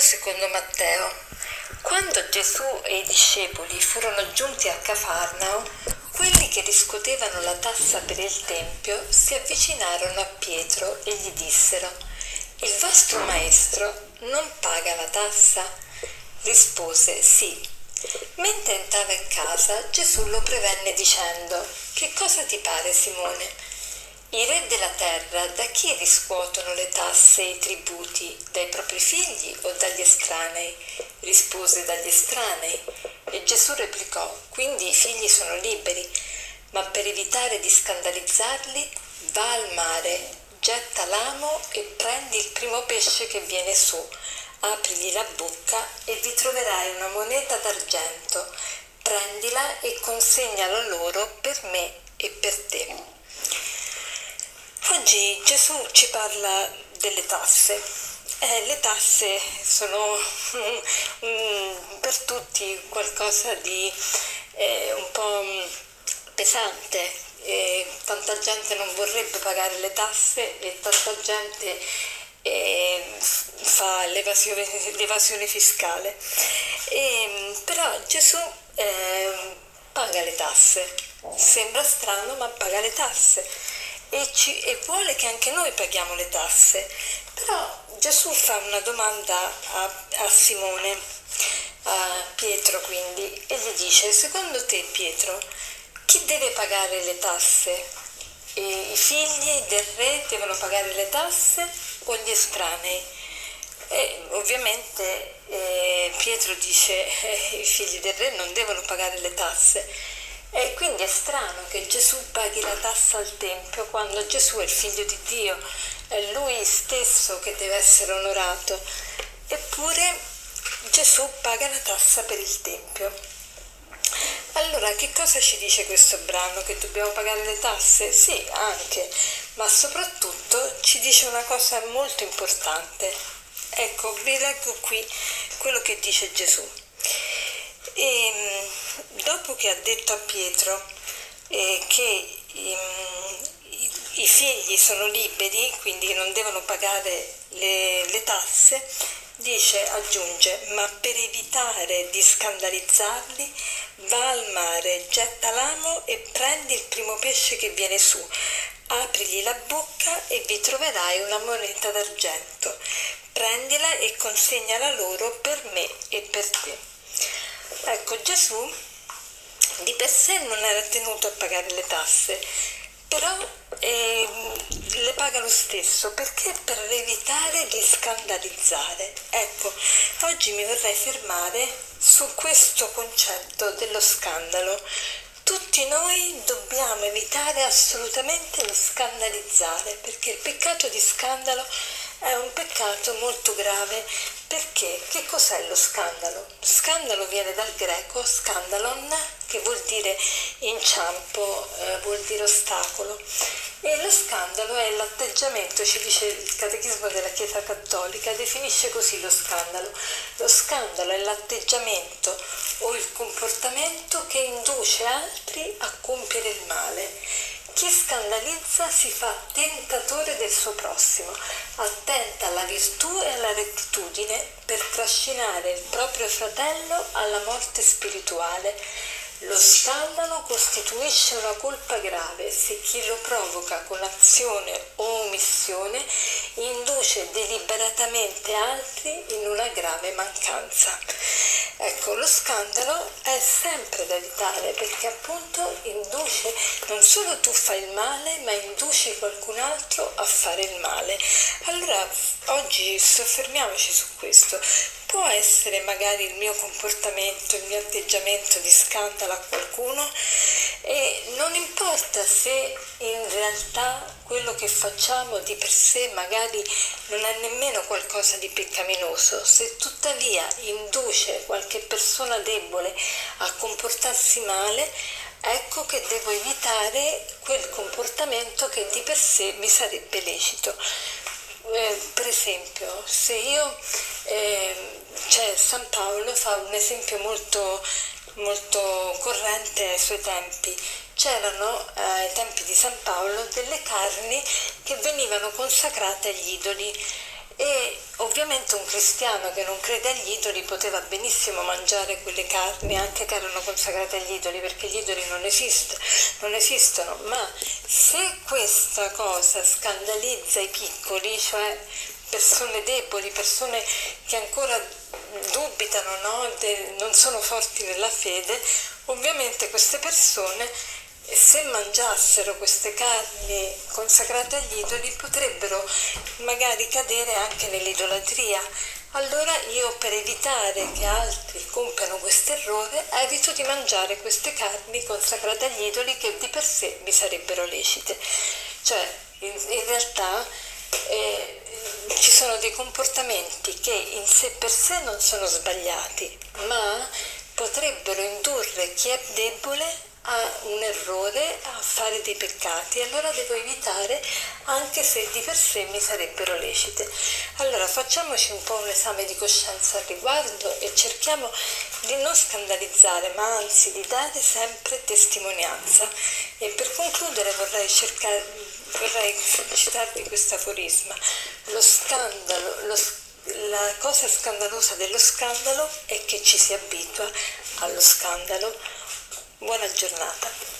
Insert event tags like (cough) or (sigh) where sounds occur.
Vangelo secondo Matteo. Quando Gesù e i discepoli furono giunti a Cafarnao, quelli che riscuotevano la tassa per il Tempio si avvicinarono a Pietro e gli dissero, Il vostro maestro non paga la tassa? Rispose, Sì. Mentre entrava in casa, Gesù lo prevenne dicendo, Che cosa ti pare, Simone? I re della terra da chi riscuotono le tasse e i tributi? Dai propri figli o dagli estranei? Rispose dagli estranei. E Gesù replicò, quindi i figli sono liberi, ma per evitare di scandalizzarli, va al mare, getta l'amo e prendi il primo pesce che viene su, aprigli la bocca e vi troverai una moneta d'argento, prendila e consegnala loro per me e per te. Oggi Gesù ci parla delle tasse. Eh, le tasse sono (laughs) um, per tutti qualcosa di eh, un po' pesante. Eh, tanta gente non vorrebbe pagare le tasse e tanta gente eh, fa l'evasione, l'evasione fiscale. E, però Gesù ehm, paga le tasse. Sembra strano, ma paga le tasse e, ci, e vuole che anche noi paghiamo le tasse. Però Gesù fa una domanda a, a Simone, a Pietro quindi, e gli dice, secondo te Pietro, chi deve pagare le tasse? E I figli del re devono pagare le tasse o gli estranei? E ovviamente eh, Pietro dice eh, (laughs) i figli del re non devono pagare le tasse e quindi è strano che Gesù paghi la tassa al Tempio quando Gesù è il figlio di Dio, è lui stesso che deve essere onorato. Eppure Gesù paga la tassa per il Tempio. Allora, che cosa ci dice questo brano? Che dobbiamo pagare le tasse? Sì, anche, ma soprattutto ci dice una cosa molto importante. Ecco, vi leggo qui quello che dice Gesù. E ehm, dopo che ha detto a Pietro eh, che i, i, i, figli sono liberi, quindi non devono pagare le, le tasse, dice, aggiunge, ma per evitare di scandalizzarli, va al mare, getta l'amo e prendi il primo pesce che viene su, aprigli la bocca e vi troverai una moneta d'argento. Prendila e consegnala loro per me e per te. Ecco, Gesù di per sé non era tenuto a pagare le tasse, però eh, le paga lo stesso perché per evitare di scandalizzare. Ecco, oggi mi vorrei fermare su questo concetto dello scandalo. Tutti noi dobbiamo evitare assolutamente di scandalizzare perché il peccato di scandalo è un peccato molto grave perché che cos'è lo scandalo? Scandalo viene dal greco scandalon, che vuol dire inciampo, eh, vuol dire ostacolo. E lo scandalo è l'atteggiamento, ci dice il Catechismo della Chiesa Cattolica, definisce così lo scandalo. Lo scandalo è l'atteggiamento o il comportamento che induce altri a compiere il male chi scandalizza si fa tentatore del suo prossimo, attenta alla virtù e alla rettitudine per trascinare il proprio fratello alla morte spirituale. Lo scandalo costituisce una colpa grave se chi lo provoca con azione o omissione induce deliberatamente altri in una grave mancanza. Ecco, lo scandalo è sempre da evitare perché appunto induce, non solo tu fai il male, ma induci qualcun altro a fare il male. Allora, oggi soffermiamoci su questo. Può essere magari il mio comportamento, il mio atteggiamento di scandalo a qualcuno e non importa se in realtà quello che facciamo di per sé magari non è nemmeno qualcosa di peccaminoso, se tuttavia induce qualche persona debole a comportarsi male, ecco che devo evitare quel comportamento che di per sé mi sarebbe lecito. Esempio, se io, eh, cioè San Paolo fa un esempio molto, molto corrente ai suoi tempi, c'erano eh, ai tempi di San Paolo delle carni che venivano consacrate agli idoli e ovviamente un cristiano che non crede agli idoli poteva benissimo mangiare quelle carni anche che erano consacrate agli idoli perché gli idoli non, esiste, non esistono, ma se questa cosa scandalizza i piccoli, cioè persone deboli, persone che ancora dubitano, no? De, non sono forti nella fede, ovviamente queste persone se mangiassero queste carni consacrate agli idoli potrebbero magari cadere anche nell'idolatria. Allora io per evitare che altri compiano questo errore evito di mangiare queste carni consacrate agli idoli che di per sé mi sarebbero lecite. Cioè in, in realtà eh, ci sono dei comportamenti che in sé per sé non sono sbagliati, ma potrebbero indurre chi è debole a un errore, a fare dei peccati, allora devo evitare anche se di per sé mi sarebbero lecite. Allora facciamoci un po' un esame di coscienza al riguardo e cerchiamo di non scandalizzare, ma anzi di dare sempre testimonianza. E per concludere vorrei cercare, vorrei citarvi questo aforisma. Lo scandalo, lo, la cosa scandalosa dello scandalo è che ci si abitua allo scandalo Buona giornata.